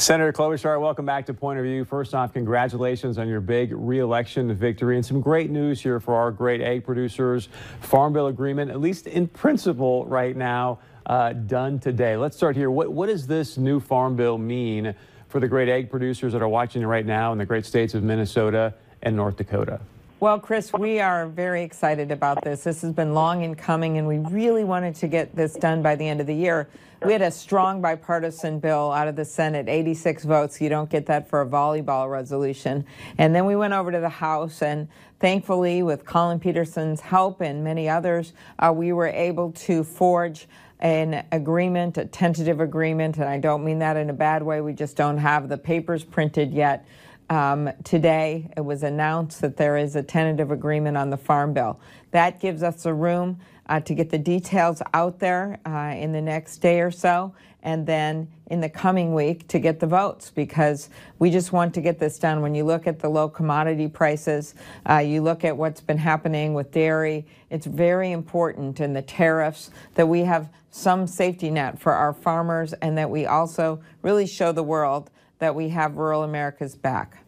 Senator Klobuchar, welcome back to Point of View. First off, congratulations on your big reelection victory and some great news here for our great egg producers. Farm Bill agreement, at least in principle right now, uh, done today. Let's start here. What, what does this new Farm Bill mean for the great egg producers that are watching right now in the great states of Minnesota and North Dakota? Well, Chris, we are very excited about this. This has been long in coming, and we really wanted to get this done by the end of the year. We had a strong bipartisan bill out of the Senate, 86 votes. You don't get that for a volleyball resolution. And then we went over to the House, and thankfully, with Collin Peterson's help and many others, uh, we were able to forge an agreement, a tentative agreement, and I don't mean that in a bad way. We just don't have the papers printed yet. Um, today, it was announced that there is a tentative agreement on the Farm Bill. That gives us a room uh, to get the details out there uh, in the next day or so, and then in the coming week to get the votes because we just want to get this done. When you look at the low commodity prices, uh, you look at what's been happening with dairy, it's very important in the tariffs that we have some safety net for our farmers and that we also really show the world that we have rural America's back.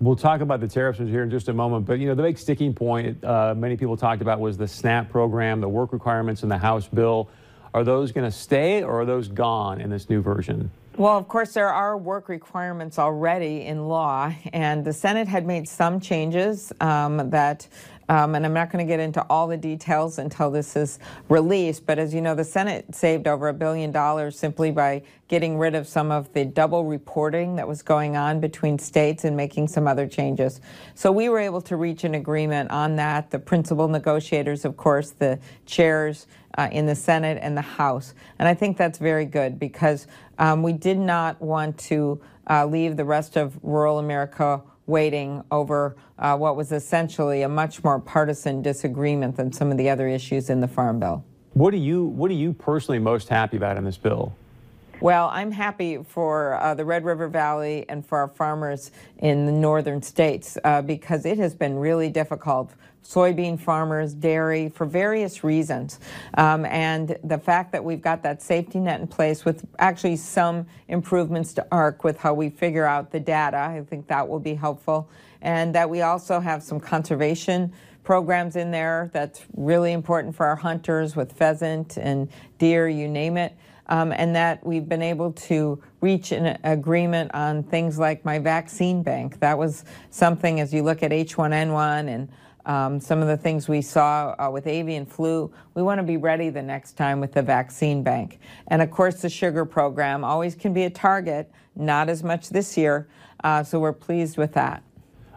We'll talk about the tariffs here in just a moment, but you know the big sticking point uh, many people talked about was the SNAP program, the work requirements in the House bill. Are those going to stay or are those gone in this new version? Well, of course, there are work requirements already in law, and the Senate had made some changes um, that um, and I'm not going to get into all the details until this is released, but as you know, the Senate saved over a billion dollars simply by getting rid of some of the double reporting that was going on between states and making some other changes. So we were able to reach an agreement on that. The principal negotiators, of course, the chairs uh, in the Senate and the House. And I think that's very good because um, we did not want to uh, leave the rest of rural America waiting over uh, what was essentially a much more partisan disagreement than some of the other issues in the Farm Bill. What are you What are you personally most happy about in this bill? Well, I'm happy for uh, the Red River Valley and for our farmers in the northern states uh, because it has been really difficult. Soybean farmers, dairy, for various reasons. Um, and the fact that we've got that safety net in place with actually some improvements to ARC with how we figure out the data, I think that will be helpful. And that we also have some conservation programs in there that's really important for our hunters with pheasant and deer, you name it um, and that we've been able to reach an agreement on things like my vaccine bank. That was something as you look at H1N1 and um, some of the things we saw uh, with avian flu, we want to be ready the next time with the vaccine bank. And of course, the sugar program always can be a target, not as much this year, uh, so we're pleased with that.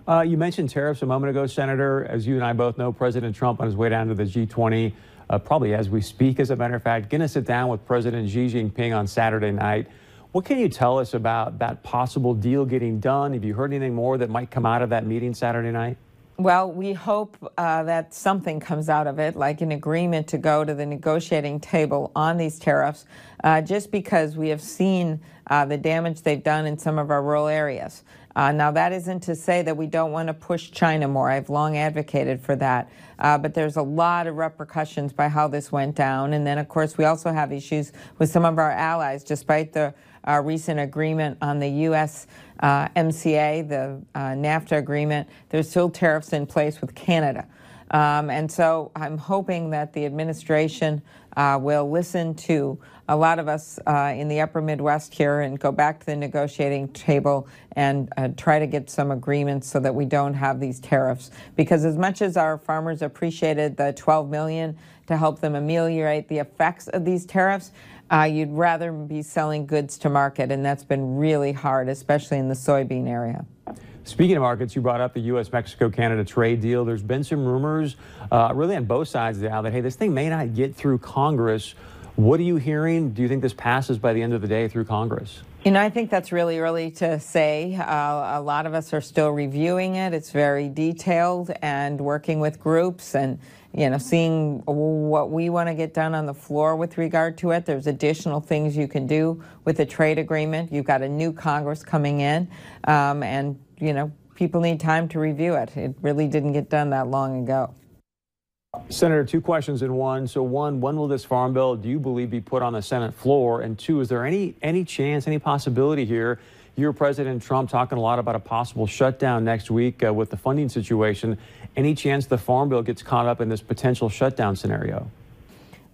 Uh, you mentioned tariffs a moment ago, Senator. As you and I both know, President Trump on his way down to the G20 uh, probably as we speak, as a matter of fact, going to sit down with President Xi Jinping on Saturday night. What can you tell us about that possible deal getting done? Have you heard anything more that might come out of that meeting Saturday night? Well, we hope uh, that something comes out of it, like an agreement to go to the negotiating table on these tariffs, uh, just because we have seen uh, the damage they've done in some of our rural areas. Uh, now, that isn't to say that we don't want to push China more. I've long advocated for that. Uh, but there's a lot of repercussions by how this went down. And then, of course, we also have issues with some of our allies, despite the uh, recent agreement on the U.S. Uh, MCA, the uh, NAFTA agreement. There's still tariffs in place with Canada. Um, and so I'm hoping that the administration uh, will listen to a lot of us uh, in the upper Midwest here and go back to the negotiating table and uh, try to get some agreements so that we don't have these tariffs. Because as much as our farmers appreciated the 12 million to help them ameliorate the effects of these tariffs, uh, you'd rather be selling goods to market, and that's been really hard, especially in the soybean area. Speaking of markets, you brought up the U.S. Mexico Canada trade deal. There's been some rumors, uh, really on both sides aisle, that hey, this thing may not get through Congress. What are you hearing? Do you think this passes by the end of the day through Congress? You know, I think that's really early to say. Uh, a lot of us are still reviewing it. It's very detailed and working with groups and, you know, seeing what we want to get done on the floor with regard to it. There's additional things you can do with the trade agreement. You've got a new Congress coming in, um, and you know, people need time to review it. It really didn't get done that long ago. Senator, two questions in one. So, one, when will this farm bill, do you believe, be put on the Senate floor? And two, is there any any chance, any possibility here? You're President Trump talking a lot about a possible shutdown next week uh, with the funding situation. Any chance the farm bill gets caught up in this potential shutdown scenario?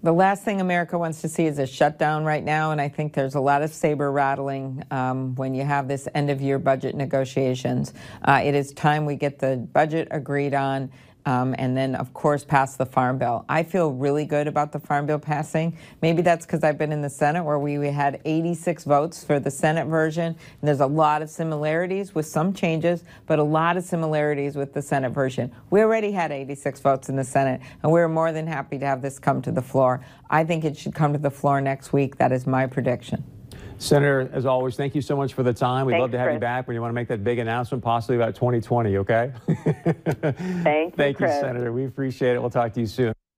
The last thing America wants to see is a shutdown right now, and I think there's a lot of saber rattling um, when you have this end of year budget negotiations. Uh, it is time we get the budget agreed on. Um, and then, of course, pass the Farm Bill. I feel really good about the Farm Bill passing. Maybe that's because I've been in the Senate where we, we had 86 votes for the Senate version. And there's a lot of similarities with some changes, but a lot of similarities with the Senate version. We already had 86 votes in the Senate, and we're more than happy to have this come to the floor. I think it should come to the floor next week. That is my prediction. Senator, as always, thank you so much for the time. We'd Thanks, love to have you back when you want to make that big announcement, possibly about 2020, okay? Thank you, Thank you, Chris. Senator. We appreciate it. We'll talk to you soon.